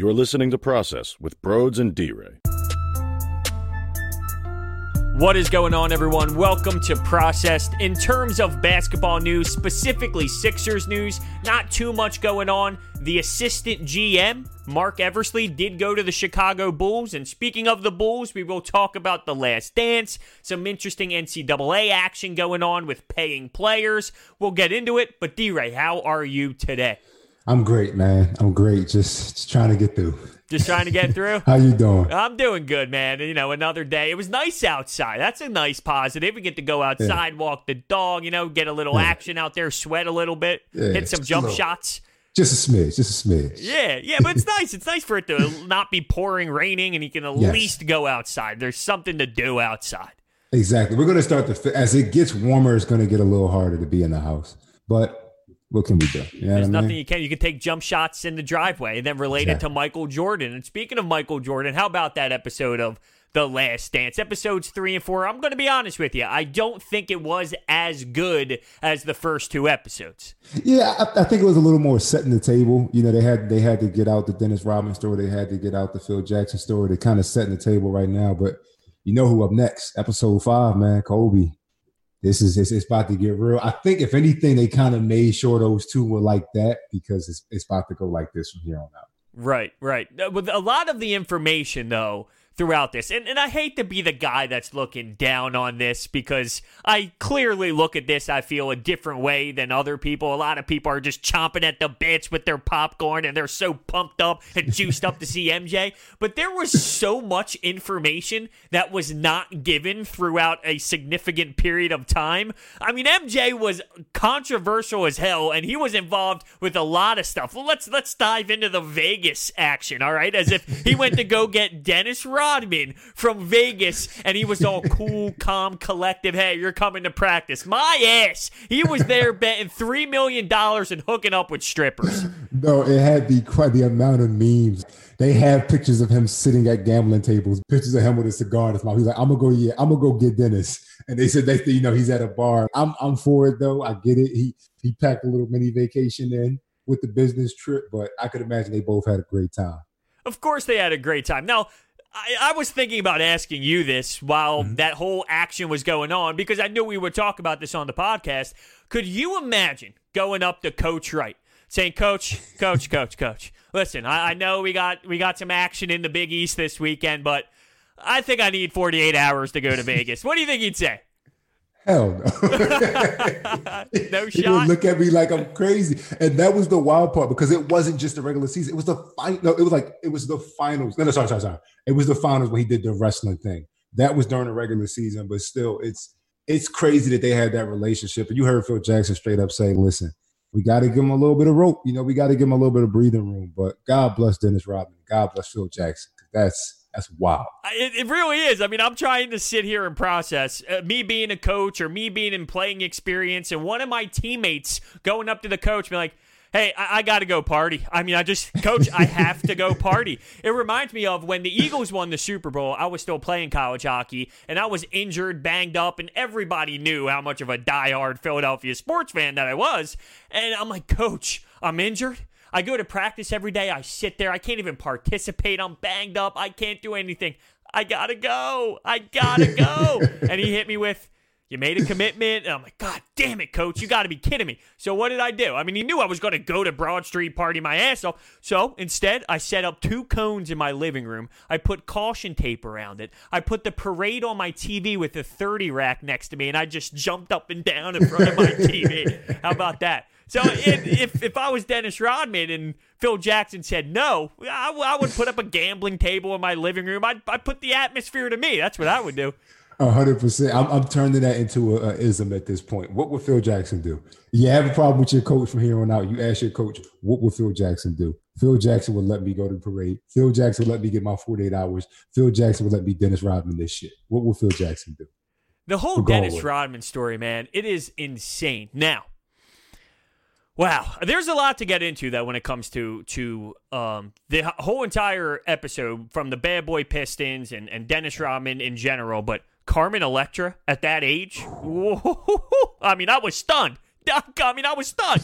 You are listening to Process with Broads and D Ray. What is going on, everyone? Welcome to Processed. In terms of basketball news, specifically Sixers news, not too much going on. The assistant GM, Marc Eversley, did go to the Chicago Bulls. And speaking of the Bulls, we will talk about the last dance, some interesting NCAA action going on with paying players. We'll get into it. But D Ray, how are you today? I'm great, man. I'm great. Just, just trying to get through. Just trying to get through. How you doing? I'm doing good, man. You know, another day. It was nice outside. That's a nice positive. We get to go outside, yeah. walk the dog. You know, get a little yeah. action out there, sweat a little bit, yeah, hit some jump little, shots. Just a smidge, just a smidge. Yeah, yeah, but it's nice. It's nice for it to not be pouring, raining, and you can at yes. least go outside. There's something to do outside. Exactly. We're going to start the as it gets warmer. It's going to get a little harder to be in the house, but what can we do? You know There's nothing mean? you can. You can take jump shots in the driveway and then relate exactly. it to Michael Jordan. And speaking of Michael Jordan, how about that episode of The Last Dance? Episodes three and four. I'm going to be honest with you. I don't think it was as good as the first two episodes. Yeah, I, I think it was a little more setting the table. You know, they had they had to get out the Dennis Rodman story. They had to get out the Phil Jackson story. They're kind of setting the table right now. But you know who up next? Episode five, man. Kobe this is it's, it's, about to get real. I think if anything, they kind of made sure those two were like that because it's it's about to go like this from here on out. Right, right. With a lot of the information though throughout this. And, and I hate to be the guy that's looking down on this because I clearly look at this, I feel, a different way than other people. A lot of people are just chomping at the bits with their popcorn and they're so pumped up and juiced up to see MJ. But there was so much information that was not given throughout a significant period of time. I mean, MJ was controversial as hell and he was involved with a lot of stuff. Well, let's let's dive into the Vegas action, all right? As if he went to go get Dennis Rodman Rodman from Vegas, and he was all cool, calm, collective. Hey, you're coming to practice. My ass. He was there betting three million dollars and hooking up with strippers. No, it had the quite the amount of memes. They have pictures of him sitting at gambling tables, pictures of him with a cigar in his mouth. He's like, "I'm gonna go, yeah, I'm gonna go get Dennis." And they said they, you know, he's at a bar. I'm, I'm for it though. I get it. He he packed a little mini vacation in with the business trip, but I could imagine they both had a great time. Of course, they had a great time. Now, I, I, was thinking about asking you this while mm-hmm. that whole action was going on because I knew we would talk about this on the podcast. Could you imagine going up to Coach Wright saying, "Coach, Coach, Coach, Coach, listen, I, I know we got we got some action in the Big East this weekend, but I think I need 48 hours to go to Vegas." what do you think he'd say? Hell no. no shot. would look at me like I'm crazy. And that was the wild part because it wasn't just the regular season. It was the final. No, it was like it was the finals. No, no, sorry, sorry, sorry. It was the finals when he did the wrestling thing. That was during the regular season, but still, it's it's crazy that they had that relationship. And you heard Phil Jackson straight up say, "Listen, we got to give him a little bit of rope. You know, we got to give him a little bit of breathing room." But God bless Dennis Rodman. God bless Phil Jackson. That's that's wild. It, it, really is. I mean, I'm trying to sit here and process uh, me being a coach or me being in playing experience, and one of my teammates going up to the coach, be like, "Hey, I, I got to go party." I mean, I just, coach, I have to go party. It reminds me of when the Eagles won the Super Bowl. I was still playing college hockey, and I was injured, banged up, and everybody knew how much of a diehard Philadelphia sports fan that I was. And I'm like, Coach, I'm injured I go to practice every day. I sit there. I can't even participate. I'm banged up. I can't do anything. I gotta go. I gotta go. and he hit me with, You made a commitment. And I'm like, God damn it, coach. You gotta be kidding me. So what did I do? I mean, he knew I was gonna go to Broad Street, party my ass off. So instead, I set up two cones in my living room. I put caution tape around it. I put the parade on my TV with the 30 rack next to me, and I just jumped up and down in front of my TV. How about that? So if if I was Dennis Rodman and Phil Jackson said no, I, I would put up a gambling table in my living room. I'd, I'd put the atmosphere to me. That's what I would do. A hundred percent. I'm, I'm turning that into a, a, ism at this point. What would Phil Jackson do? You have a problem with your coach from here on out. You ask your coach, what would Phil Jackson do? Phil Jackson would let me go to the parade. Phil Jackson would let me get my 48 hours. Phil Jackson would let me Dennis Rodman this shit. What would Phil Jackson do? The whole Dennis Rodman story, man, it is insane. Now, Wow, there's a lot to get into though when it comes to to um, the whole entire episode from the Bad Boy Pistons and, and Dennis Rodman in general, but Carmen Electra at that age, whoa, I mean, I was stunned. I mean, I was stunned.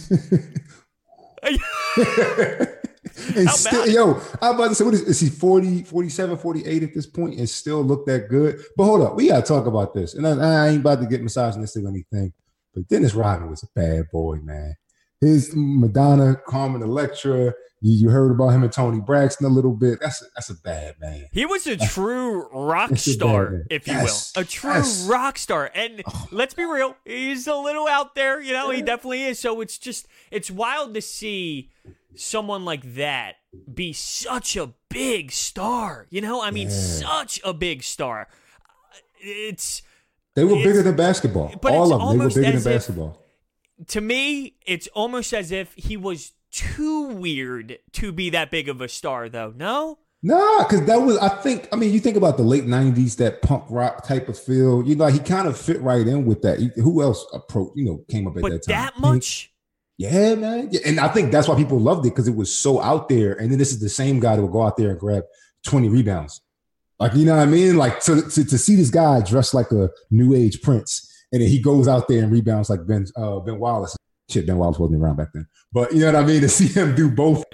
and still, yo, I'm about to say, what is, is he 40, 47, 48 at this point and still look that good? But hold up, we got to talk about this. And I, I ain't about to get misogynistic or anything, but Dennis Rodman was a bad boy, man. His Madonna, Carmen Electra, you, you heard about him and Toni Braxton a little bit. That's a, that's a bad man. He was a true rock star, if you Yes, will. A true yes. rock star. And let's be real, he's a little out there, you know, he definitely is. So it's just it's wild to see someone like that be such a big star. You know, I mean Yeah. such a big star. Uh, it's They were It's- bigger than basketball. All of them. They were bigger than basketball. To me, it's almost as if he was too weird to be that big of a star though. No? Nah, because that was, I think, I mean, you think about the late 90s, that punk rock type of feel, you know, he kind of fit right in with that. Who else approached, you know, came up at But that time? that much? Yeah, man. Yeah, And I think that's why people loved it because it was so out there. And then this is the same guy that would go out there and grab 20 rebounds. Like, you know what I mean? Like to, to, to see this guy dressed like a new age prince, and then he goes out there and rebounds like Ben uh, Ben Wallace. Shit, Ben Wallace wasn't around back then. But you know what I mean? To see him do both.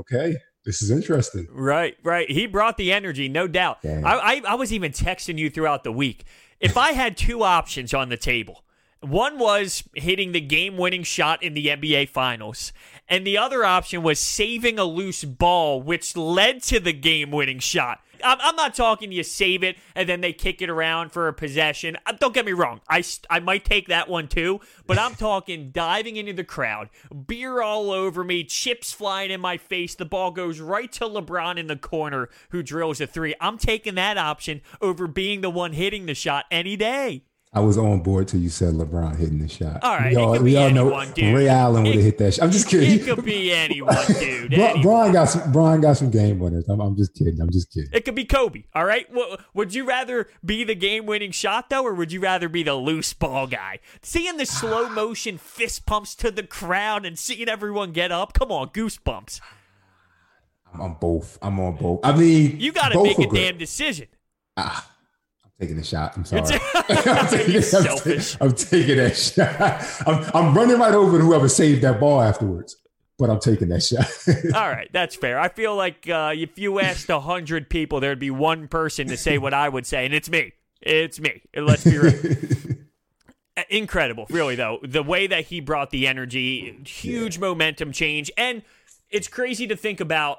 Okay, this is interesting. Right, right. He brought the energy, no doubt. I, I, I was even texting you throughout the week. If I had two options on the table, one was hitting the game winning shot in the NBA Finals, and the other option was saving a loose ball, which led to the game winning shot. I'm, I'm not talking you save it and then they kick it around for a possession. Uh, Don't get me wrong. I, I might take that one too, but I'm talking diving into the crowd, beer all over me, chips flying in my face. The ball goes right to LeBron in the corner who drills a three. I'm taking that option over being the one hitting the shot any day. I was on board till you said LeBron hitting the shot. All right, we all, we all know anyone, dude. Ray Allen would have hit that shot. I'm just kidding. It could be anyone, dude. Bron, anyone. Bron got some. Bron got some game winners. I'm, I'm just kidding. I'm just kidding. It could be Kobe. All right. W- would you rather be the game-winning shot though, or would you rather be the loose ball guy? Seeing the slow motion fist pumps to the crowd and seeing everyone get up. Come on, goosebumps. I'm on both. I'm on both. I mean, You got to make a good. damn decision. Ah, taking a shot. I'm sorry. I'm, taking, I'm, selfish. I'm taking that shot. I'm, I'm running right over to whoever saved that ball afterwards. But I'm taking that shot. All right, that's fair. I feel like uh, if you asked a hundred people, there'd be one person to say what I would say, and it's me. It's me. Let's be real. Incredible, really though. The way that he brought the energy, huge momentum change, and it's crazy to think about.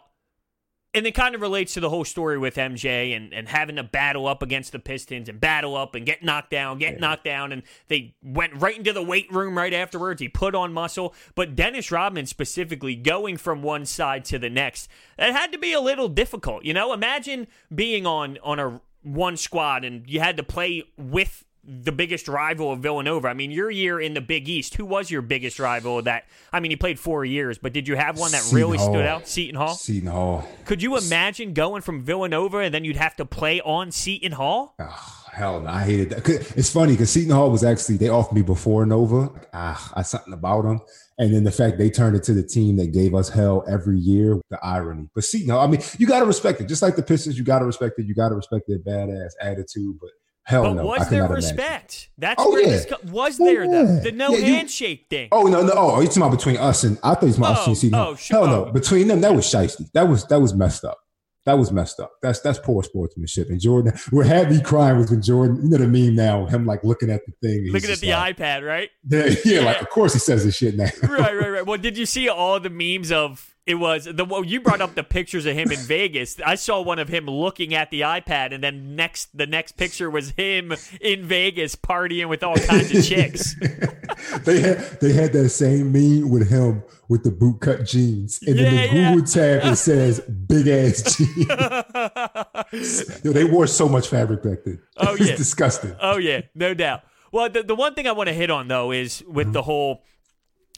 And it kind of relates to the whole story with MJ and, and having to battle up against the Pistons and battle up and get knocked down, get knocked down. And they went right into the weight room right afterwards. He put on muscle. But Dennis Rodman specifically going from one side to the next, that had to be a little difficult. You know, imagine being on, on a one squad and you had to play with the biggest rival of Villanova. I mean, your year in the Big East, who was your biggest rival that? I mean, you played four years, but did you have one that Seton really stood out? Seton Hall? Seton Hall. Could you imagine going from Villanova and then you'd have to play on Seton Hall? Oh, hell no, I hated that. It's funny because Seton Hall was actually they offered me before Nova. Ah, I something about them, and then the fact they turned it to the team that gave us hell every year. The irony, but Seton Hall. I mean, you got to respect it. Just like the Pistons, you got to respect it. You got to respect their badass attitude. But hell But no, I was there not imagine. respect? That's Oh, where yeah. this was there though. yeah. The no Yeah, you- handshake thing. Oh no, no. Oh, you talking about between us and I thought about oh, us Oh, and Seton oh, sh- Hell oh. no, between them that was shiesty. That was that was messed up. That was messed up. That's that's poor sportsmanship. And Jordan, where had me crying was when Jordan, you know the meme now, him like looking at the thing. Looking at the like, iPad, right? Yeah, yeah, like of course he says this shit now. right, right, right. Well, did you see all the memes of it was the well, you brought up the pictures of him in Vegas. I saw one of him looking at the iPad, and then next the next picture was him in Vegas partying with all kinds of chicks. they had they had that same meme with him with the boot cut jeans, and then Yeah, the yeah. Google tab it says big ass jeans. Yo, they wore so much fabric back then. Oh, yeah. disgusting. Oh yeah, no doubt. Well, the the one thing I want to hit on though is with mm-hmm. the whole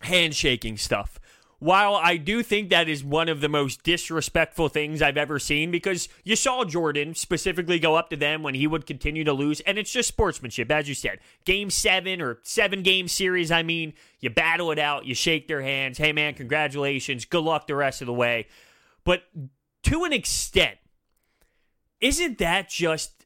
handshaking stuff. While I do think that is one of the most disrespectful things I've ever seen, because you saw Jordan specifically go up to them when he would continue to lose, and it's just sportsmanship, as you said. Game seven or seven game series, I mean, you battle it out, you shake their hands. Hey, man, congratulations. Good luck the rest of the way. But to an extent, isn't that just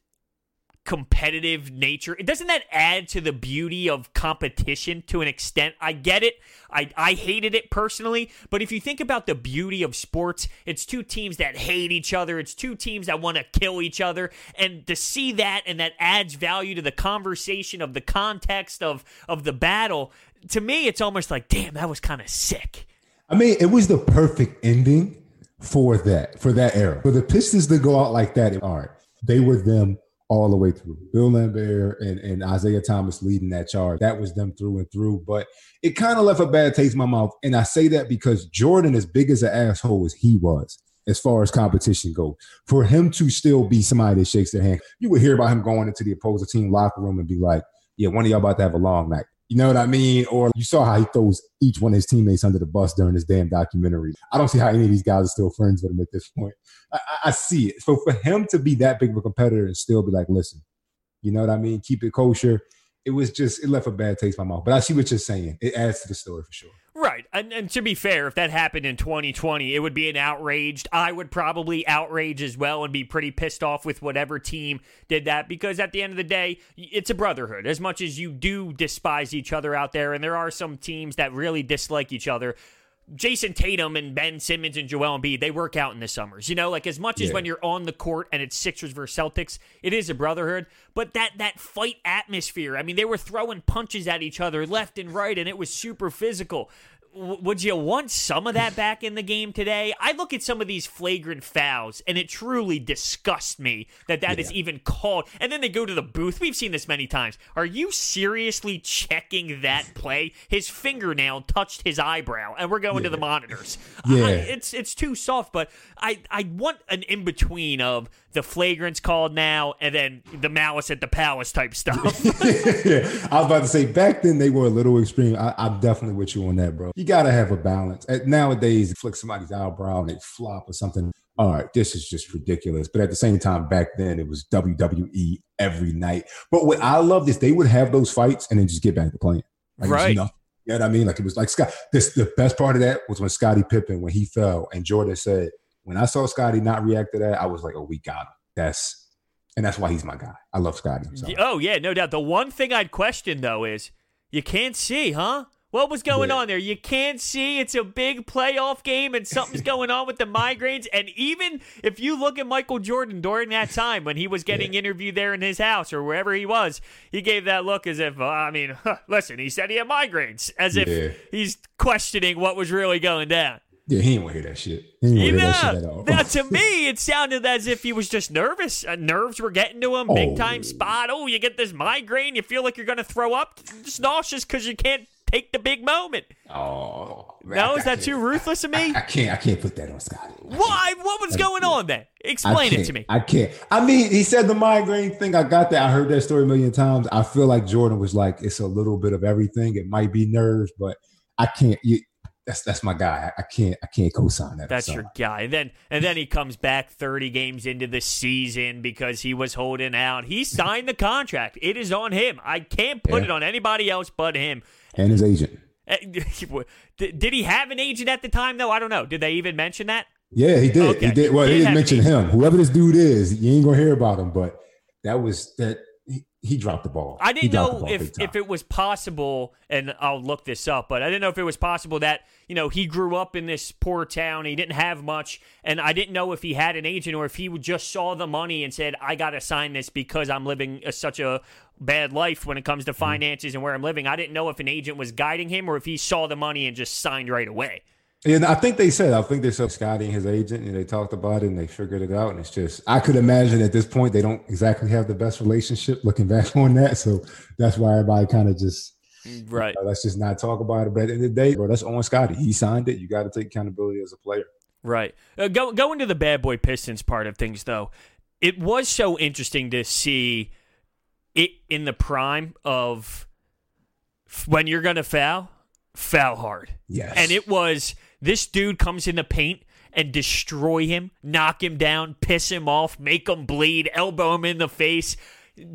competitive nature. Doesn't that add to the beauty of competition to an extent? I get it. I, I hated it personally, but if you think about the beauty of sports, it's two teams that hate each other. It's two teams that want to kill each other. And to see that and that adds value to the conversation of the context of, of the battle, to me, it's almost like, damn, that was kind of sick. I mean, it was the perfect ending for that, for that era. For the Pistons to go out like that, all right, they were them all the way through. Bill Laimbeer and, and Isiah Thomas leading that charge. That was them through and through. But it kind of left a bad taste in my mouth. And I say that because Jordan, as big as an asshole as he was, as far as competition goes, for him to still be somebody that shakes their hand, you would hear about him going into the opposing team locker room and be like, yeah, one of y'all about to have a long night. You know what I mean? Or you saw how he throws each one of his teammates under the bus during this damn documentary. I don't see how any of these guys are still friends with him at this point. I, I see it. So for him to be that big of a competitor and still be like, listen, you know what I mean? Keep it kosher. It was just, it left a bad taste in my mouth. But I see what you're saying. It adds to the story for sure. Right. And, and, to be fair, if that happened in 2020, it would be an outraged. I would probably outrage as well and be pretty pissed off with whatever team did that because at the end of the day, it's a brotherhood. As much as you do despise each other out there, and there are some teams that really dislike each other, Jayson Tatum and Ben Simmons and Joel Embiid, they work out in the summers. You know, like as much as when you're on the court and it's Sixers versus Celtics, it is a brotherhood. But that that fight atmosphere, I mean, they were throwing punches at each other left and right, and it was super physical would you want some of that back in the game today? I look at some of these flagrant fouls, and it truly disgusts me that that yeah. is even called. And then they go to the booth. We've seen this many times. Are you seriously checking that play? His fingernail touched his eyebrow, and we're going yeah. to the monitors. Yeah, it's it's too soft. But I I want an in between of the flagrants called now, and then the malice at the palace type stuff. yeah, I was about to say back then they were a little extreme. I, am definitely with you on that, bro. You got to have a balance. Nowadays, flick somebody's eyebrow and they flop or something. All right, this is just ridiculous. But at the same time, back then it was WWE every night. But what I loved is they would have those fights and then just get back to playing. Like, right. You know, you know what I mean? Like it was like Scott. This the best part of that was when Scottie Pippen when he fell and Jordan said when I saw Scottie not react to that, I was like, oh, we got him. That's and that's why he's my guy. I love Scottie. So. Oh yeah, no doubt. The one thing I'd question though is you can't see, huh? What was going yeah. on there? You can't see. It's a big playoff game, and something's going on with the migraines. And even if you look at Michael Jordan during that time when he was getting yeah. interviewed there in his house or wherever he was, he gave that look as if, uh, I mean, huh, listen, he said he had migraines, as if yeah. he's questioning what was really going down. Yeah, he didn't want to hear that shit. He didn't to hear that shit at all. Now, to me, it sounded as if he was just nervous. Uh, nerves were getting to him. Oh. Big time spot. Oh, you get this migraine. You feel like you're going to throw up. Just nauseous because you can't take the big moment. Oh, no, is that too ruthless of me? I, I, can't. I can't put that on Scottie. Why? What was going on then? Explain it to me. I can't. I mean, he said the migraine thing. I got that. I heard that story a million times. I feel like Jordan was like, it's a little bit of everything. It might be nerves, but I can't. You, that's that's my guy. I, can't I can't co-sign that. That's your guy. And then and then he comes back 30 games into the season because he was holding out. He signed the contract. It is on him. I can't put yeah. it on anybody else but him. And his agent. Eh, did he have an agent at the time though? I don't know. Did they even mention that? Yeah, he did. Okay. He did. Well, he, he didn't mention him. Whoever this dude is, you ain't gonna hear about him. But that was that he dropped the ball. I didn't know if, if it was possible, and I'll look this up, but I didn't know if it was possible that, you know, he grew up in this poor town, he didn't have much, and I didn't know if he had an agent or if he just saw the money and said, I got to sign this because I'm living a, such a bad life when it comes to mm-hmm. finances and where I'm living. I didn't know if an agent was guiding him or if he saw the money and just signed right away. And I think they said, I think they said Scottie and his agent, and they talked about it and they figured it out. And it's just, I could imagine at this point they don't exactly have the best relationship looking back on that. So that's why everybody kind of just, right. You know, let's just not talk about it. But at the end of the day, bro, that's on Scottie. He signed it. You got to take accountability as a player. Right. Uh, go, going to the bad boy Pistons part of things, though, it was so interesting to see it in the prime of when you're going to foul, foul hard. Yes. And it was this dude comes in the paint and destroy him, knock him down, piss him off, make him bleed, elbow him in the face.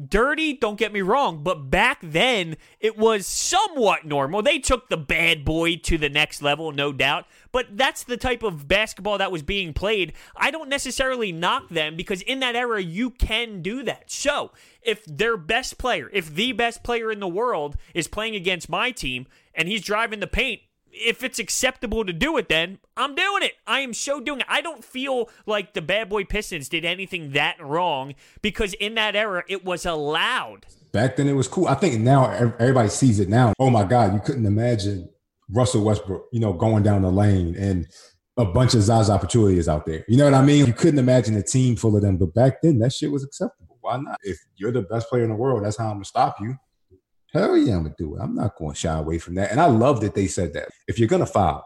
dirty, don't get me wrong, but back then it was somewhat normal. They took the bad boy to the next level, no doubt, but that's the type of basketball that was being played. I don't necessarily knock them because in that era, you can do that. So if their best player, if the best player in the world is playing against my team and he's driving the paint, if it's acceptable to do it, then I'm doing it. I am so doing it. I don't feel like the bad boy Pistons did anything that wrong because in that era, it was allowed. Back then, it was cool. I think now everybody sees it now. Oh my God, you couldn't imagine Russell Westbrook, you know, going down the lane and a bunch of Zaza Pachulia out there. You know what I mean? You couldn't imagine a team full of them. But back then, that shit was acceptable. Why not? If you're the best player in the world, that's how I'm gonna stop you. Hell yeah, I'm gonna do it. I'm not going to shy away from that. And I love that they said that. If you're gonna foul,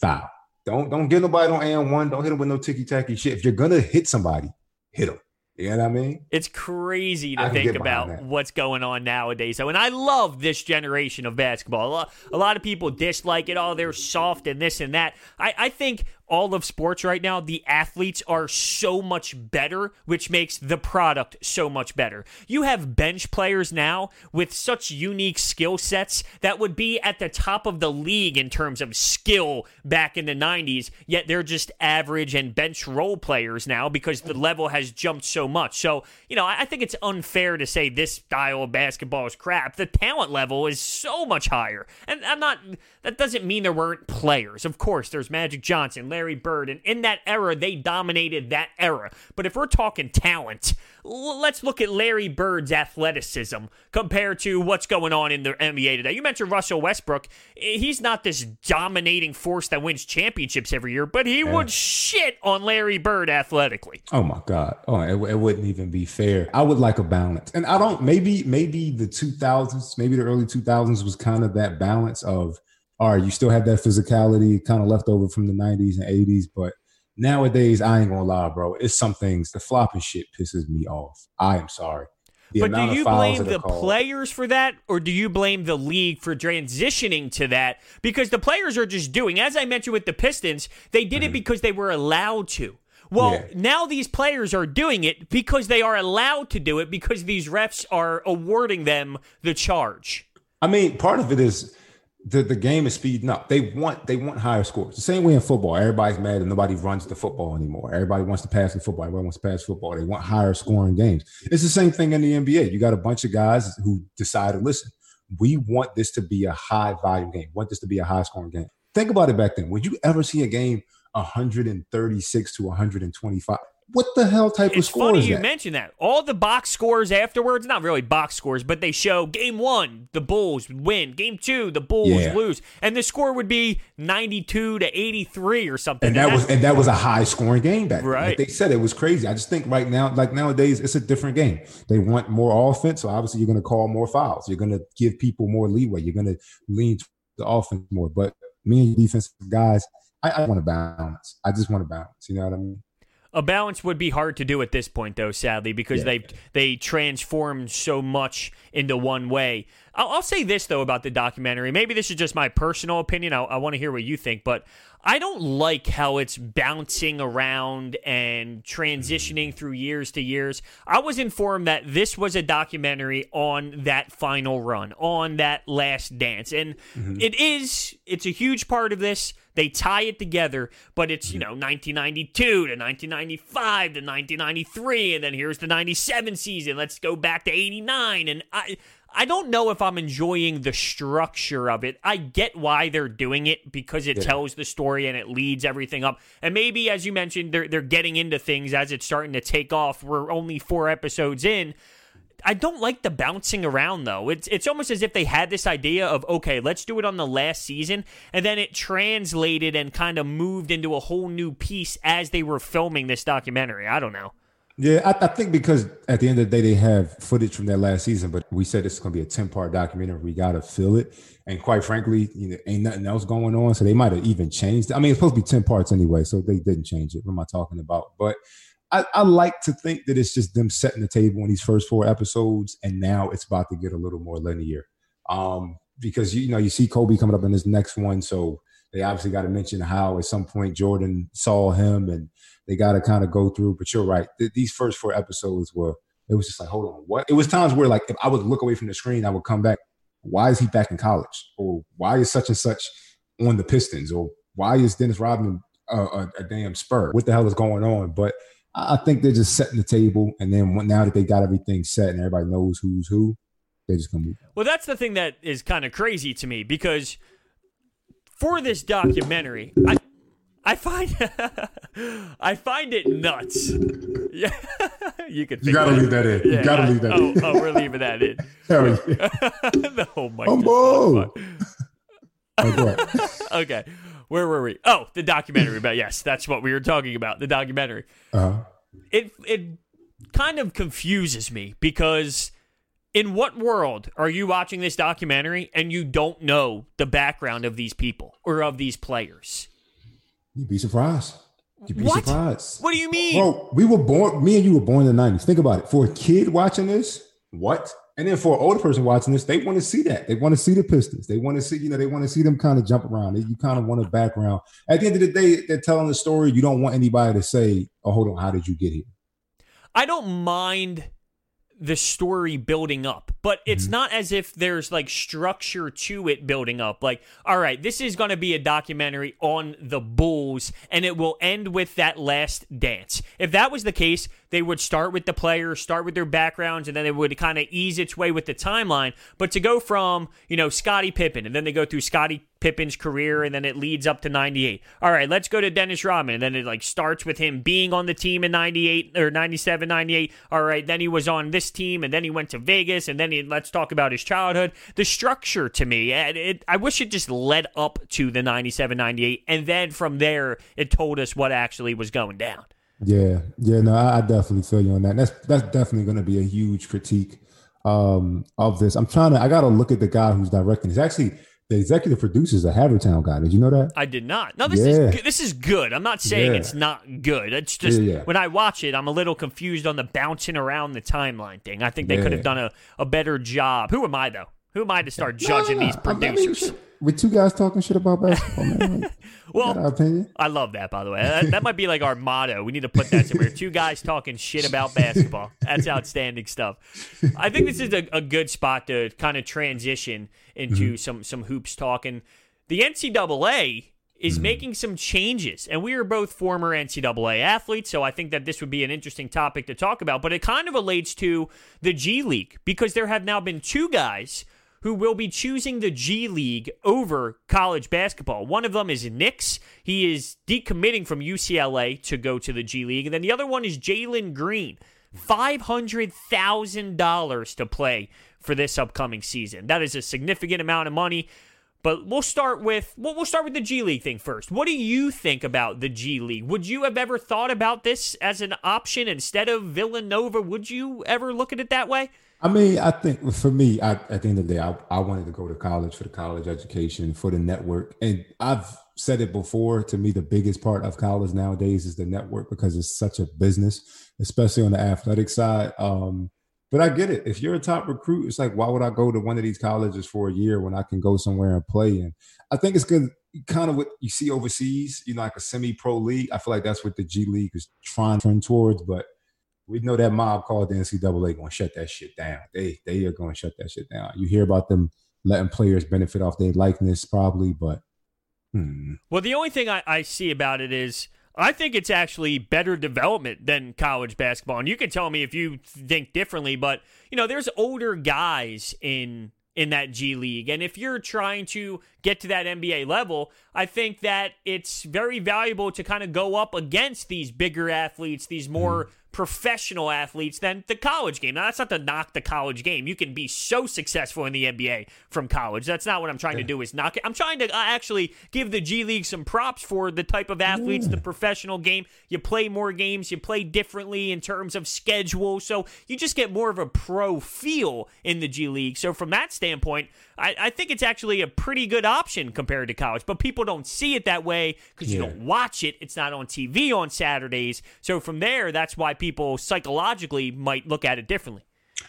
foul. Don't don't get nobody on and one. Don't hit them with no ticky tacky shit. If you're gonna hit somebody, hit them. You know what I mean? It's crazy to think about what's going on nowadays. So, and I love this generation of basketball. A lot, a lot of people dislike it. Oh, they're soft and this and that. I, I think all of sports right now, the athletes are so much better, which makes the product so much better. You have bench players now with such unique skill sets that would be at the top of the league in terms of skill back in the 90s, yet they're just average and bench role players now because the level has jumped so much. So, you know, I think it's unfair to say this style of basketball is crap. The talent level is so much higher. And I'm not, that doesn't mean there weren't players. Of course, there's Magic Johnson, Larry Bird. And in that era, they dominated that era. But if we're talking talent, let's look at Larry Bird's athleticism compared to what's going on in the NBA today. You mentioned Russell Westbrook. He's not this dominating force that wins championships every year, but he yeah. would shit on Larry Bird athletically. Oh my God. Oh, it, it wouldn't even be fair. I would like a balance. And I don't, maybe, maybe the 2000s, maybe the early 2000s was kind of that balance of, all right, you still have that physicality kind of left over from the 90s and 80s, but nowadays, I ain't gonna lie, bro. It's some things the flopping shit pisses me off. I am sorry. The but do you blame the called, players for that, or do you blame the league for transitioning to that? Because the players are just doing, as I mentioned with the Pistons, they did mm-hmm. it because they were allowed to. Well, yeah. now these players are doing it because they are allowed to do it because these refs are awarding them the charge. I mean, part of it is the, the game is speeding up. They want they want higher scores. The same way in football. Everybody's mad and nobody runs the football anymore. Everybody wants to pass the football. Everybody wants to pass football. They want higher scoring games. It's the same thing in the NBA. You got a bunch of guys who decide to listen. We want this to be a high volume game. Want this to be a high scoring game. Think about it back then. Would you ever see a game 136 to 125? What the hell type it's of score funny is you that? mentioned that. All the box scores afterwards, not really box scores, but they show game one, the Bulls win. Game two, the Bulls yeah. lose. And the score would be 92 to 83 or something. And that, and was and that was a high scoring game back right. Like they said it was crazy. I just think right now, like nowadays, it's a different game. They want more offense. So obviously you're gonna call more fouls. You're gonna give people more leeway. You're gonna lean to the offense more. But me and defensive guys, I, I want to balance. I just want to balance. You know what I mean? A balance would be hard to do at this point, though. Sadly, because yeah. they they transformed so much into one way. I'll, I'll, say this though about the documentary. Maybe this is just my personal opinion. I, I want to hear what you think, but I don't like how it's bouncing around and transitioning through years to years. I was informed that this was a documentary on that final run, on that last dance. And mm-hmm. it is, it's a huge part of this. They tie it together, but it's, you know, 1992 to 1995 to 1993, and then here's the 97 season. Let's go back to 89. And I, I don't know if I'm enjoying the structure of it. I get why they're doing it because it yeah. tells the story and it leads everything up. And maybe, as you mentioned, they're they're getting into things as it's starting to take off. We're only four episodes in. I don't like the bouncing around though. It's it's almost as if they had this idea of okay, let's do it on the last season, and then it translated and kind of moved into a whole new piece as they were filming this documentary. I don't know. Yeah, I, I, think because at the end of the day they have footage from that last season, but we said it's going to be a ten part documentary. We got to fill it, and quite frankly, you know, ain't nothing else going on, so they might have even changed. I mean, it's supposed to be ten parts anyway, so they didn't change it. What am I talking about? But I, I like to think that it's just them setting the table in these first four episodes, and now it's about to get a little more linear. Um, because you, know you see Kobe coming up in this next one, so they obviously got to mention how at some point Jordan saw him and they got to kind of go through. But you're right; Th- these first four episodes were it was just like, hold on, what? It was times where like if I would look away from the screen, I would come back. Why is he back in college? Or why is such and such on the Pistons? Or why is Dennis Rodman a, a, a damn spur? What the hell is going on? But I think they're just setting the table, and then now that they got everything set and everybody knows who's who, they're just gonna move. Well, that's the thing that is kind of crazy to me because for this documentary, I I find I find it nuts. Yeah, you could. You gotta leave that in. Yeah, you gotta I- leave that oh, in. Oh, we're leaving that in. Hell yeah. oh my I'm God. Oh. Okay, where were we? Oh, the documentary. about yes, that's what we were talking about. The documentary. Uh-huh. It it kind of confuses me because in what world are you watching this documentary and you don't know the background of these people or of these players? You'd be surprised. You'd be What? surprised. What do you mean? Bro, we were born, me and you were born in the 90s. Think about it. For a kid watching this, what? And then for an older person watching this, they want to see that. They want to see the Pistons. They want to see, you know, they want to see them kind of jump around. You kind of want a background. At the end of the day, they're telling the story. You don't want anybody to say, oh, hold on, how did you get here? I don't mind the story building up, but it's Mm-hmm. not as if there's like structure to it building up. Like, all right, this is going to be a documentary on the Bulls and it will end with that last dance. If that was the case, they would start with the players, start with their backgrounds, and then it would kind of ease its way with the timeline. But to go from, you know, Scottie Pippen, and then they go through Scottie Pippen's career, and then it leads up to 98. All right, let's go to Dennis Rodman. And then it like starts with him being on the team in 98 or 97, 98. All right, then he was on this team, and then he went to Vegas, and then he, let's talk about his childhood. The structure to me, it, it, I wish it just led up to the 97, 98, and then from there, it told us what actually was going down. Yeah, yeah, no, I, definitely feel you on that. That's that's definitely going to be a huge critique um, of this. I'm trying to. I got to look at the guy who's directing. It's actually the executive producer is a Havertown guy. Did you know that? I did not. No, this Yeah. is good. this is good. I'm not saying Yeah. it's not good. It's just Yeah, when I watch it, I'm a little confused on the bouncing around the timeline thing. I think they could have done a, a better job. Who am I though? Who am I to start judging No, no, these no. I mean, producers? With two guys talking shit about basketball, man. Like, Well, opinion. I love that, by the way. That, that might be like our motto. We need to put that somewhere. Two guys talking shit about basketball. That's outstanding stuff. I think this is a, a good spot to kind of transition into mm-hmm. some some hoops talking. The NCAA is mm-hmm. making some changes. And we are both former NCAA athletes, so I think that this would be an interesting topic to talk about. But it kind of relates to the G League because there have now been two guys who will be choosing the G League over college basketball. One of them is Nix. He is decommitting from UCLA to go to the G League. And then the other one is Jalen Green. $500,000 to play for this upcoming season. That is a significant amount of money. But we'll start with we'll, we'll start with the G League thing first. What do you think about the G League? Would you have ever thought about this as an option instead of Villanova? Would you ever look at it that way? I mean, I think for me, I, at the end of the day, I, I wanted to go to college for the college education, for the network. And I've said it before to me, the biggest part of college nowadays is the network because it's such a business, especially on the athletic side. Um, but I get it. If you're a top recruit, it's like, why would I go to one of these colleges for a year when I can go somewhere and play? And I think it's good, kind of what you see overseas, you know, like a semi pro league. I feel like that's what the G League is trying to turn towards. But we know that mob called the NCAA going to shut that shit down. They they are going to shut that shit down. You hear about them letting players benefit off their likeness, probably, but hmm. Well, the only thing I, I see about it is I think it's actually better development than college basketball. And you can tell me if you think differently, but you know, there's older guys in in that G League. And if you're trying to get to that NBA level, I think that it's very valuable to kind of go up against these bigger athletes, these more professional athletes than the college game. Now, that's not to knock the college game. You can be so successful in the NBA from college. That's not what I'm trying to do is knock it. I'm trying to uh, actually give the G League some props for the type of athletes, the professional game. You play more games, you play differently in terms of schedule. So you just get more of a pro feel in the G League. So from that standpoint, I, I think it's actually a pretty good option compared to college. But people don't see it that way because you don't watch it. It's not on TV on Saturdays. So from there, that's why people psychologically might look at it differently.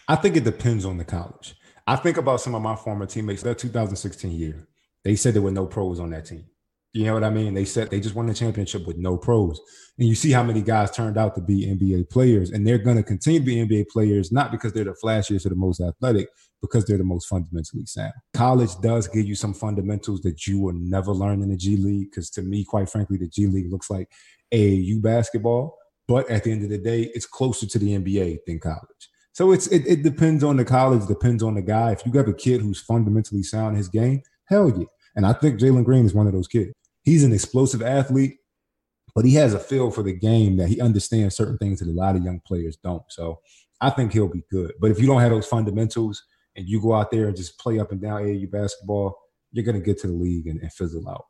I think it depends on the college. I think about some of my former teammates. That 2016 year, they said there were no pros on that team. You know what I mean? They said they just won the championship with no pros. And you see how many guys turned out to be NBA players. And they're going to continue to be NBA players, not because they're the flashiest or the most athletic, because they're the most fundamentally sound. College does give you some fundamentals that you will never learn in the G League. Because to me, quite frankly, the G League looks like AAU basketball. But at the end of the day, it's closer to the NBA than college. So it's it, it depends on the college, depends on the guy. If you have a kid who's fundamentally sound in his game, hell yeah. And I think Jalen Green is one of those kids. He's an explosive athlete, but he has a feel for the game that he understands certain things that a lot of young players don't. So I think he'll be good. But if you don't have those fundamentals and you go out there and just play up and down AAU basketball, you're going to get to the league and, and fizzle out.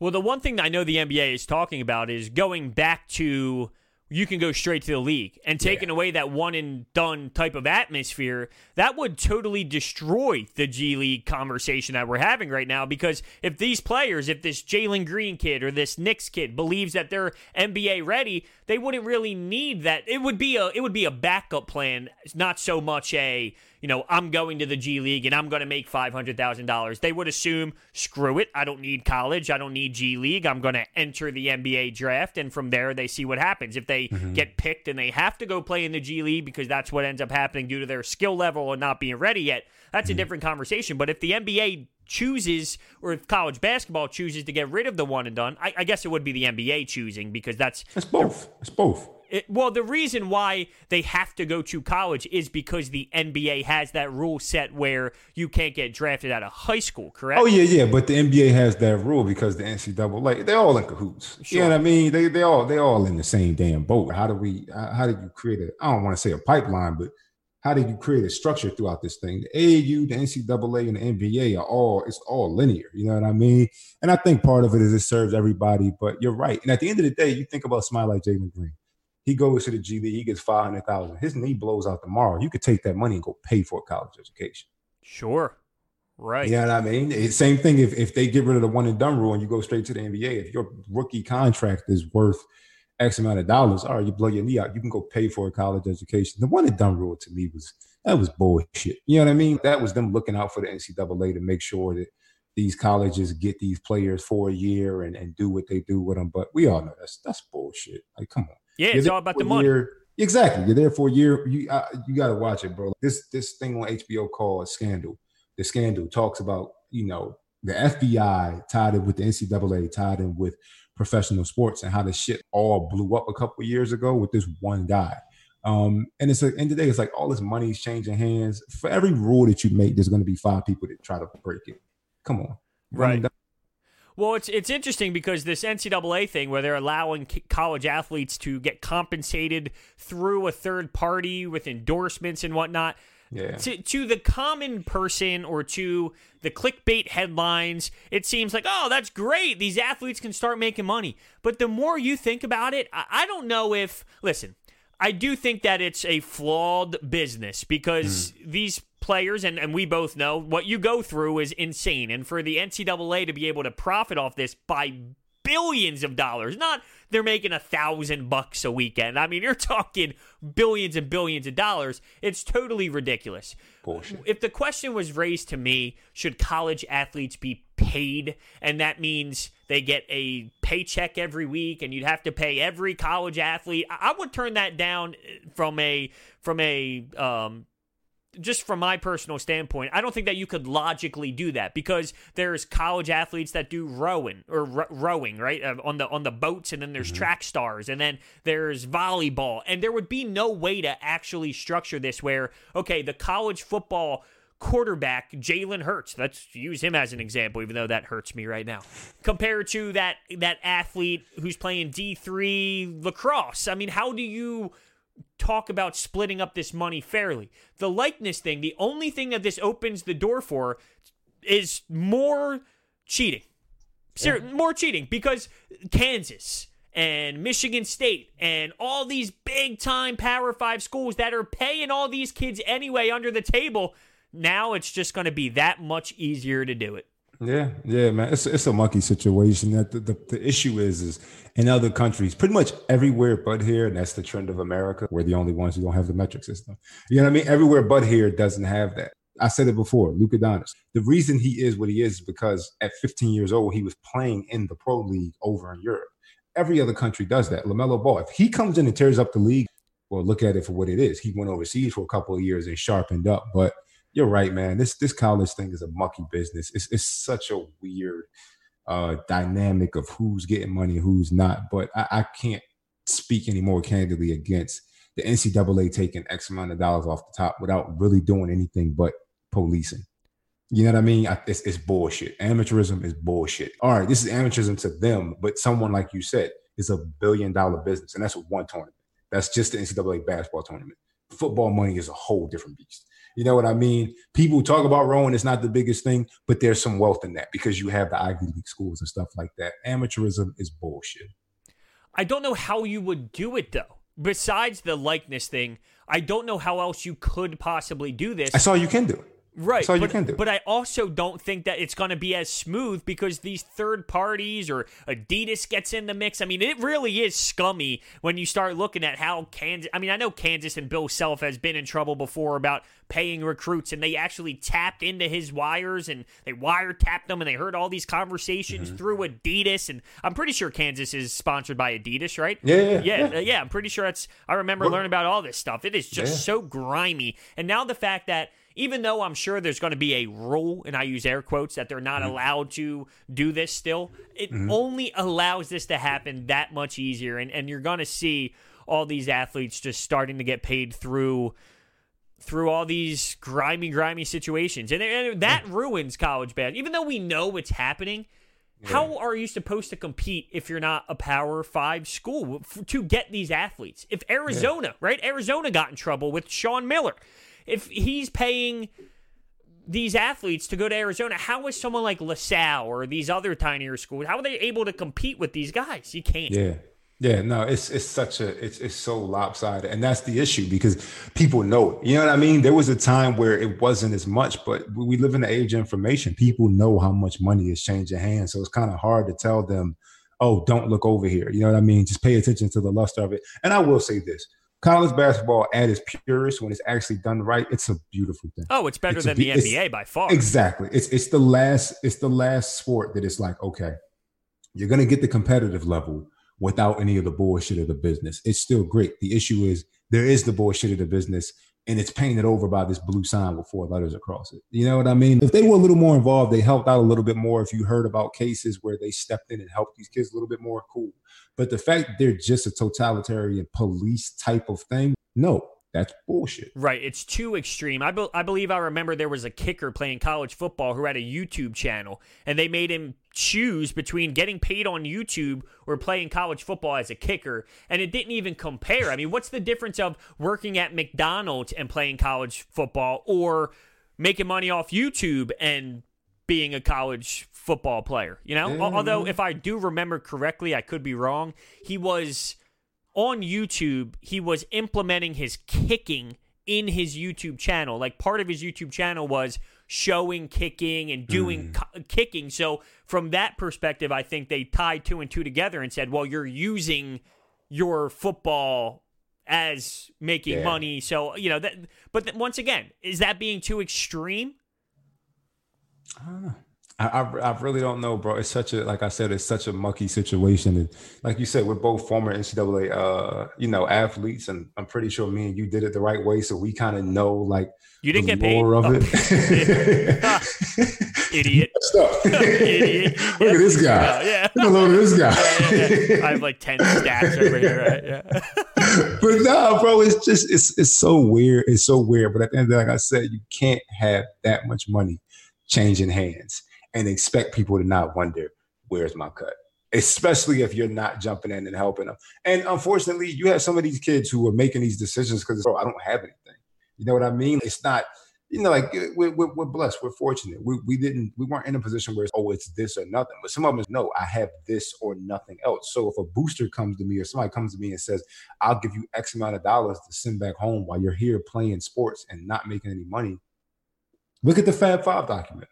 Well, the one thing I know the NBA is talking about is going back to you can go straight to the league and taking yeah. away that one and done type of atmosphere, that would totally destroy the G League conversation that we're having right now. Because if these players, if this Jalen Green kid or this Nix kid believes that they're NBA ready, they wouldn't really need that. It would be a it would be a backup plan, not so much a you know, I'm going to the G League and I'm going to make $500,000. They would assume, screw it, I don't need college, I don't need G League, I'm going to enter the NBA draft. And from there, they see what happens. If they mm-hmm. get picked and they have to go play in the G League because that's what ends up happening due to their skill level and not being ready yet, that's mm-hmm. a different conversation. But if the NBA chooses, or if college basketball chooses to get rid of the one and done, I, I guess it would be the NBA choosing because that's. It's both. It's both. It, well, the reason why they have to go to college is because the NBA has that rule set where you can't get drafted out of high school, correct? Oh yeah, yeah. But the NBA has that rule because the NCAA, like they're all in cahoots. Sure. You know what I mean? They they all they all in the same damn boat. How do we? How do you create a? I don't want to say a pipeline, but how do you create a structure throughout this thing? The AAU, the NCAA, and the NBA are all it's all linear. You know what I mean? And I think part of it is it serves everybody. But you're right. And at the end of the day, you think about somebody like Jalen Green. He goes to the G League, he gets five hundred thousand. His knee blows out tomorrow. You could take that money and go pay for a college education. Sure. Right. You know what I mean? It's same thing if, if they get rid of the one and done rule and you go straight to the NBA. If your rookie contract is worth X amount of dollars, all right, you blow your knee out, you can go pay for a college education. The one and done rule to me was that was bullshit. You know what I mean? That was them looking out for the NCAA to make sure that these colleges get these players for a year and, and do what they do with them. But we all know that's that's bullshit. Like, come on. Yeah, it's all about the money. Year, exactly. You're there for a year. You uh, you got to watch it, bro. This this thing on HBO called Scandal. The Scandal talks about you know the FBI tied in with the NCAA, tied in with professional sports, and how the shit all blew up a couple years ago with this one guy. Um, and it's like end of the day, it's like all this money's changing hands. For every rule that you make, there's going to be five people that try to break it. Come on, right? Well, it's it's interesting because this NCAA thing, where they're allowing college athletes to get compensated through a third party with endorsements and whatnot. Yeah. To, to the common person or to the clickbait headlines, it seems like, oh, that's great. These athletes can start making money. But the more you think about it, I, I don't know if, listen, I do think that it's a flawed business because mm. these players, and, and we both know what you go through is insane. And for the NCAA to be able to profit off this by billions of dollars, not they're making a thousand bucks a weekend. I mean, you're talking billions and billions of dollars. It's totally ridiculous. Bullshit. If the question was raised to me, should college athletes be paid? And that means they get a paycheck every week and you'd have to pay every college athlete. I would turn that down from a from a um, just from my personal standpoint, I don't think that you could logically do that because there's college athletes that do rowing or rowing, right, uh, on the on the boats, and then there's mm-hmm. track stars, and then there's volleyball, and there would be no way to actually structure this where okay, the college football quarterback Jalen Hurts. Let's use him as an example, even though that hurts me right now. Compared to that that athlete who's playing D three lacrosse. I mean, how do you talk about splitting up this money fairly. The likeness thing, the only thing that this opens the door for is more cheating. Ser- yeah. More cheating because Kansas and Michigan State and all these big time Power 5 schools that are paying all these kids anyway under the table, now it's just going to be that much easier to do it. Yeah, yeah, man. It's it's a monkey situation. That the, the, the, issue is is in other countries, pretty much everywhere but here, and that's the trend of America. We're the only ones who don't have the metric system. You know what I mean? Everywhere but here doesn't have that. I said it before, Luka Doncic. The reason he is what he is is because at 15 years old, he was playing in the pro league over in Europe. Every other country does that. LaMelo Ball, if he comes in and tears up the league, well, look at it for what it is. He went overseas for a couple of years and sharpened up. But you're right, man. This this college thing is a mucky business. It's it's such a weird uh, dynamic of who's getting money, who's not. But I, I can't speak any more candidly against the NCAA taking X amount of dollars off the top without really doing anything but policing. You know what I mean? It's, it's bullshit. Amateurism is bullshit. All right, this is amateurism to them, but someone like you said is a billion dollar business, and that's one tournament. That's just the NCAA basketball tournament. Football money is a whole different beast. You know what I mean? People talk about rowing, it's not the biggest thing, but there's some wealth in that because you have the Ivy League schools and stuff like that. Amateurism is bullshit. I don't know how you would do it though. Besides the likeness thing, I don't know how else you could possibly do this. I saw you can do. Right. That's all but, you can do. But I also don't think that it's going to be as smooth because these third parties or Adidas gets in the mix. I mean, it really is scummy when you start looking at how Kansas. I mean, I know Kansas and Bill Self has been in trouble before about paying recruits, and they actually tapped into his wires and they wiretapped them, and they heard all these conversations mm-hmm. through Adidas. And I'm pretty sure Kansas is sponsored by Adidas, right? Yeah, yeah, yeah. Yeah, yeah I'm pretty sure that's. I remember learning about all this stuff. It is just yeah. so grimy, and now the fact that even though I'm sure there's going to be a rule, and I use air quotes, that they're not mm-hmm. allowed to do this still, it mm-hmm. only allows this to happen that much easier. And, and you're going to see all these athletes just starting to get paid through through all these grimy, grimy situations. And, and that ruins college bad. Even though we know it's happening, yeah. how are you supposed to compete if you're not a Power Five school to get these athletes? If Arizona, yeah. right? Arizona got in trouble with Sean Miller if he's paying these athletes to go to Arizona, how is someone like LaSalle or these other tinier schools, how are they able to compete with these guys? You can't. Yeah. Yeah, no, it's it's such a it's it's so lopsided, and that's the issue because people know it. You know what I mean? There was a time where it wasn't as much, but we live in the age of information. People know how much money is changing hands, so it's kind of hard to tell them, "Oh, don't look over here." You know what I mean? Just pay attention to the luster of it. And I will say this: college basketball at its purest, when it's actually done right, it's a beautiful thing. Oh, it's better it's than a, the NBA by far. Exactly. It's it's the last it's the last sport that it's like okay, you're gonna get the competitive level without any of the bullshit of the business. It's still great. The issue is there is the bullshit of the business and it's painted over by this blue sign with four letters across it. You know what I mean? If they were a little more involved, they helped out a little bit more. If you heard about cases where they stepped in and helped these kids a little bit more, cool. But the fact they're just a totalitarian police type of thing, no, that's bullshit. Right. It's too extreme. I, be- I believe I remember there was a kicker playing college football who had a YouTube channel, and they made him choose between getting paid on YouTube or playing college football as a kicker, and it didn't even compare. I mean, what's the difference of working at McDonald's and playing college football or making money off YouTube and being a college football player? You know, mm-hmm. although if I do remember correctly, I could be wrong. He was on YouTube, he was implementing his kicking in his YouTube channel. Like part of his YouTube channel was showing kicking and doing mm. kicking. So from that perspective, I think they tied two and two together and said, "Well, you're using your football as making yeah. money." So you know that. But th- once again, is that being too extreme? I don't know. I, I, really don't know, bro. It's such a like I said, it's such a mucky situation. And like you said, we're both former NCAA, uh, you know, athletes, and I'm pretty sure me and you did it the right way, so we kind of know like you didn't get paid of oh. it. Idiot. Idiot. Look at this guy. Yeah. Look at this guy. Yeah, yeah, yeah. I have like ten stacks over here. Right? Yeah. but no, bro, it's just it's it's so weird. It's so weird. But at the end, of the day, like I said, you can't have that much money changing hands and expect people to not wonder, where's my cut? Especially if you're not jumping in and helping them. And unfortunately, you have some of these kids who are making these decisions because, bro, I don't have anything. You know what I mean? It's not, you know, like eh, we're, we're, we're blessed, we're fortunate. We, we didn't, we weren't in a position where, oh, it's this or nothing. But some of them is, no, I have this or nothing else. So if a booster comes to me or somebody comes to me and says, I'll give you X amount of dollars to send back home while you're here playing sports and not making any money, look at the Fab Five document.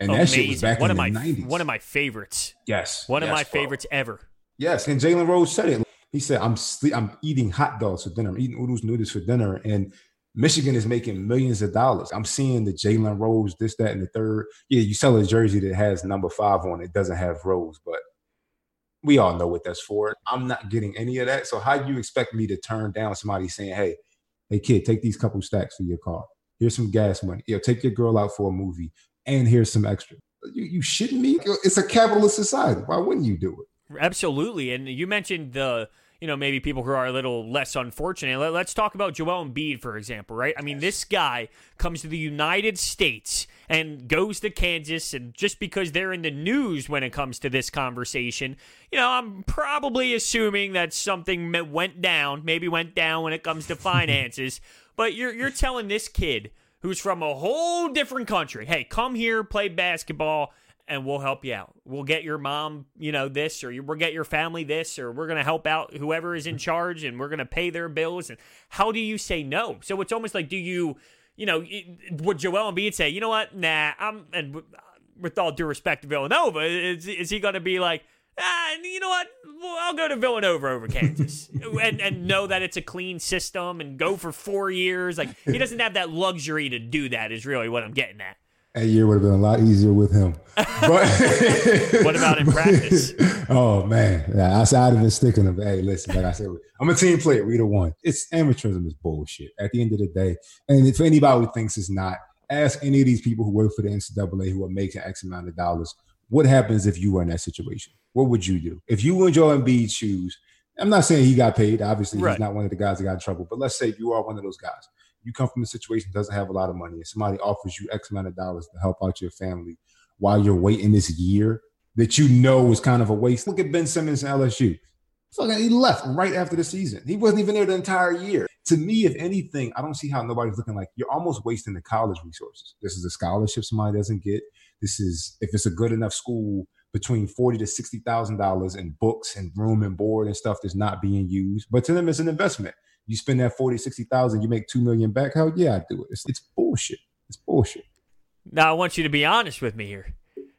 And Amazing. that shit was back one in of the my, 90s. One of my favorites. Yes. One yes, of my bro. favorites ever. Yes. And Jalen Rose said it. He said, I'm sleep, I'm eating hot dogs for dinner. I'm eating noodles noodles for dinner. And Michigan is making millions of dollars. I'm seeing the Jalen Rose, this, that, and the third. Yeah, you sell a jersey that has number five on it, doesn't have Rose, but we all know what that's for. I'm not getting any of that. So how do you expect me to turn down somebody saying, "Hey, hey kid, take these couple stacks for your car. Here's some gas money. Yeah, take your girl out for a movie, and here's some extra." You, you shitting me? It's a capitalist society. Why wouldn't you do it? Absolutely. And you mentioned the you know, maybe people who are a little less unfortunate. Let, us talk about Joel Embiid, for example, right? I mean, this guy comes to the United States and goes to Kansas, and just because they're in the news when it comes to this conversation, you know, I'm probably assuming that something went down, maybe went down when it comes to finances. but you're you're telling this kid who's from a whole different country, hey, come here, play basketball and we'll help you out. We'll get your mom, you know, this, or we'll get your family this, or we're going to help out whoever is in charge and we're going to pay their bills. And how do you say no? So it's almost like, do you, you know, would Joel Embiid say, you know what, nah, I'm, and with all due respect to Villanova, is, is he going to be like, ah, you know what, well, I'll go to Villanova over Kansas and, and know that it's a clean system and go for four years? Like, he doesn't have that luxury to do that, is really what I'm getting at that year would have been a lot easier with him. But what about in practice? oh man, yeah, I, I'd have been sticking him. Hey, listen, like I said, I'm a team player. We the one. It's amateurism is bullshit. At the end of the day, and if anybody who thinks it's not, ask any of these people who work for the NCAA who are making X amount of dollars. What happens if you were in that situation? What would you do if you were in Joel Embiid's shoes? I'm not saying he got paid. Obviously, right. he's not one of the guys that got in trouble. But let's say you are one of those guys you come from a situation that doesn't have a lot of money and somebody offers you X amount of dollars to help out your family while you're waiting this year that you know is kind of a waste. Look at Ben Simmons and LSU. Fucking, he left right after the season. He wasn't even there the entire year. To me, if anything, I don't see how nobody's looking like you're almost wasting the college resources. This is a scholarship somebody doesn't get. This is if it's a good enough school between forty to sixty thousand dollars in books and room and board and stuff that's not being used. But to them, it's an investment you spend that 40, 60,000, you make 2 million back. Hell yeah, I do it. It's, it's bullshit. It's bullshit. Now, I want you to be honest with me here.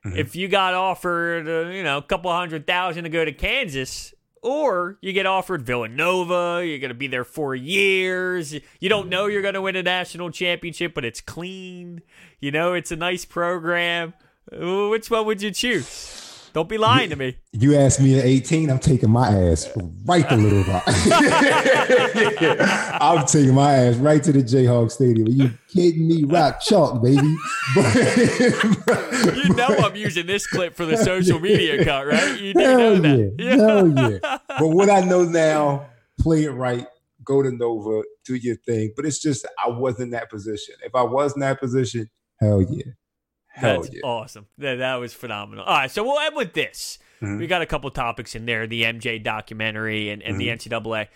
Mm-hmm. If you got offered, uh, you know, a couple hundred thousand to go to Kansas, or you get offered Villanova, you're going to be there for years. You don't know you're going to win a national championship, but it's clean. You know, it's a nice program. Which one would you choose? Don't be lying to me. You asked me at 18, I'm taking my ass right to Little Rock. I'm taking my ass right to the Jayhawk Stadium. Are you kidding me? Rock chalk, baby. you know I'm using this clip for the social media account, right? You know that. Yeah. Hell yeah. But what I know now, play it right, go to Nova, do your thing. But it's just I wasn't in that position. If I was in that position, hell yeah. That's yeah. awesome. That, that was phenomenal. All right, so we'll end with this. Mm-hmm. We got a couple topics in there the MJ documentary and, and mm-hmm. the NCAA.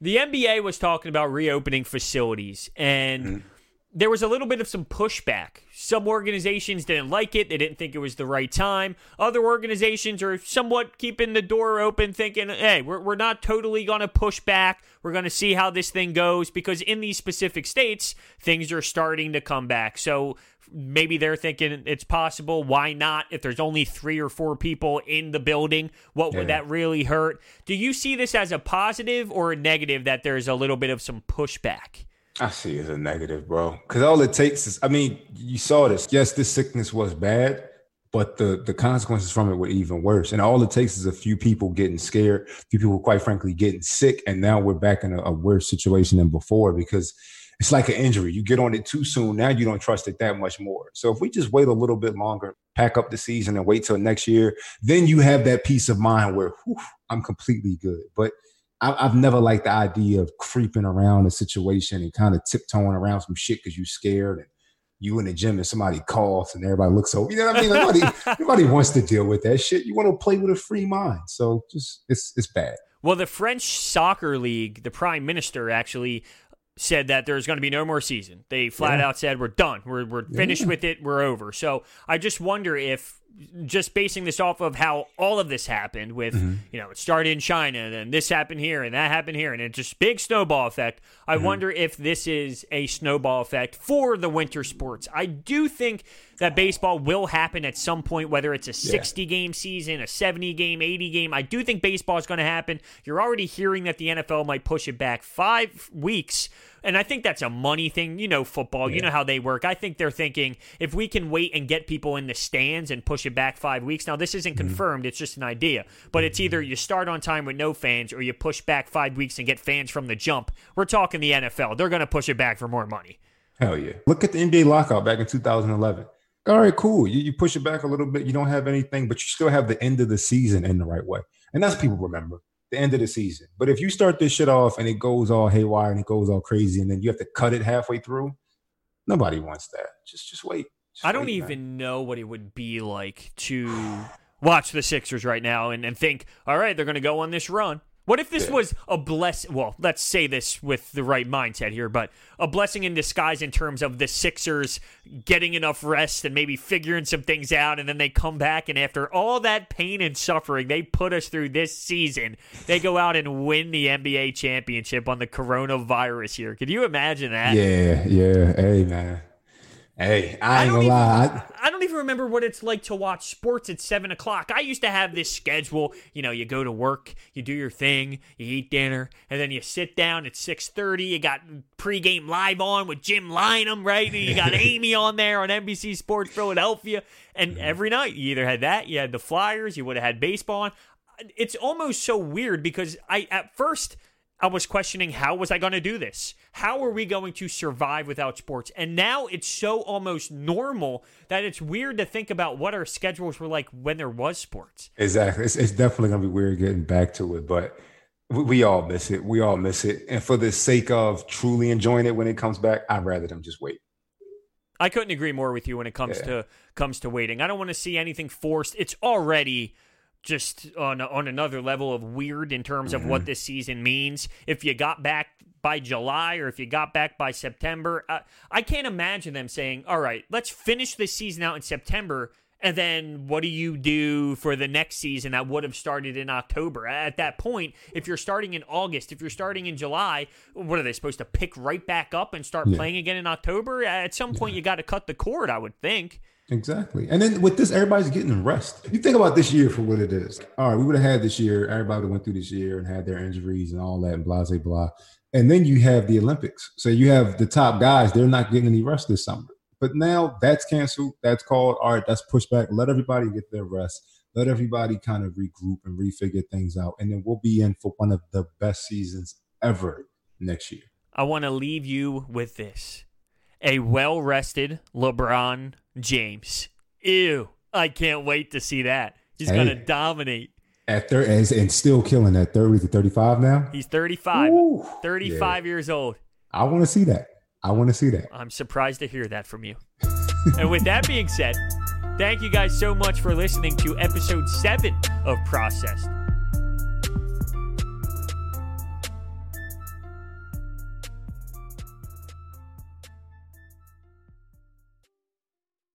The NBA was talking about reopening facilities, and mm-hmm. there was a little bit of some pushback. Some organizations didn't like it, they didn't think it was the right time. Other organizations are somewhat keeping the door open, thinking, hey, we're, we're not totally going to push back. We're going to see how this thing goes because in these specific states, things are starting to come back. So maybe they're thinking it's possible. Why not? If there's only three or four people in the building, what would yeah. that really hurt? Do you see this as a positive or a negative that there's a little bit of some pushback? I see it as a negative, bro. Because all it takes is, I mean, you saw this. Yes, this sickness was bad, but the the consequences from it were even worse. And all it takes is a few people getting scared, a few people, quite frankly, getting sick, and now we're back in a, a worse situation than before because it's like an injury. You get on it too soon. Now you don't trust it that much more. So if we just wait a little bit longer, pack up the season and wait till next year, then you have that peace of mind where whew, I'm completely good. But I, have never liked the idea of creeping around a situation and kind of tiptoeing around some shit because you're scared and you in the gym and somebody coughs and everybody looks over. You know what I mean? Nobody, nobody wants to deal with that shit. You want to play with a free mind. So just it's it's bad. Well, the French soccer league, the prime minister actually said that there's going to be no more season. They flat yeah. out said we're done. We're we're finished yeah. with it. We're over. So I just wonder if just basing this off of how all of this happened with mm-hmm. you know it started in China and then this happened here and that happened here and it's just big snowball effect. I mm-hmm. wonder if this is a snowball effect for the winter sports. I do think that baseball will happen at some point whether it's a 60 yeah. game season, a 70 game, 80 game. I do think baseball is going to happen. You're already hearing that the NFL might push it back 5 weeks And I think that's a money thing. You know, football, you know how they work. I think they're thinking if we can wait and get people in the stands and push it back five weeks. Now, this isn't Mm-hmm. confirmed, it's just an idea. But it's either you start on time with no fans or you push back five weeks and get fans from the jump. We're talking the NFL. They're going to push it back for more money. Hell yeah. Look at the NBA lockout back in 2011. All right, cool. You, you push it back a little bit. You don't have anything, but you still have the end of the season in the right way. And that's people remember the end of the season. But if you start this shit off and it goes all haywire and it goes all crazy and then you have to cut it halfway through, nobody wants that. Just just wait. Just I don't wait, man. even know what it would be like to watch the Sixers right now and, and think, all right, they're going to go on this run. What if this Yeah. was a bless? Well, let's say this with the right mindset here, but a blessing in disguise in terms of the Sixers getting enough rest and maybe figuring some things out, and then they come back and after all that pain and suffering they put us through this season, they go out and win the NBA championship on the coronavirus here. Could you imagine that? Yeah, yeah. Hey man. Hey, I ain't don't gonna even, lie. I, I don't even remember what it's like to watch sports at seven o'clock. I used to have this schedule. You know, you go to work, you do your thing, you eat dinner, and then you sit down at six thirty. You got pregame live on with Jim Lynam, right? You got Amy on there on NBC Sports Philadelphia, and every night you either had that, you had the Flyers, you would have had baseball on. It's almost so weird because I at first. I was questioning how was I going to do this? How are we going to survive without sports? And now it's so almost normal that it's weird to think about what our schedules were like when there was sports. Exactly. It's, it's definitely gonna be weird getting back to it, but we, we all miss it. We all miss it. And for the sake of truly enjoying it when it comes back, I'd rather them just wait. I couldn't agree more with you when it comes Yeah. to comes to waiting. I don't want to see anything forced. It's already just on on another level of weird in terms of what mm-hmm. this season means. If you got back by July or if you got back by September, I, I can't imagine them saying, "All right, let's finish this season out in September." And then what do you do for the next season that would have started in October? At that point, if you're starting in August, if you're starting in July, what are they supposed to pick right back up and start Yeah. playing again in October? At some point, you got to cut the cord, I would think. Exactly. And then with this, everybody's getting rest. You think about this year for what it is. All right, we would have had this year, everybody went through this year and had their injuries and all that and blah, blah, blah. And then you have the Olympics. So you have the top guys, they're not getting any rest this summer. But now that's canceled. That's called, all right, that's pushed back. Let everybody get their rest. Let everybody kind of regroup and refigure things out. And then we'll be in for one of the best seasons ever next year. I want to leave you with this a well rested LeBron James. Ew. I can't wait to see that. He's Hey. going to dominate. At thir- and, and still killing at 30 to 35 now. He's 35. Ooh. 35 years old. I want to see that. I want to see that. I'm surprised to hear that from you. and with that being said, thank you guys so much for listening to episode 7 of Processed.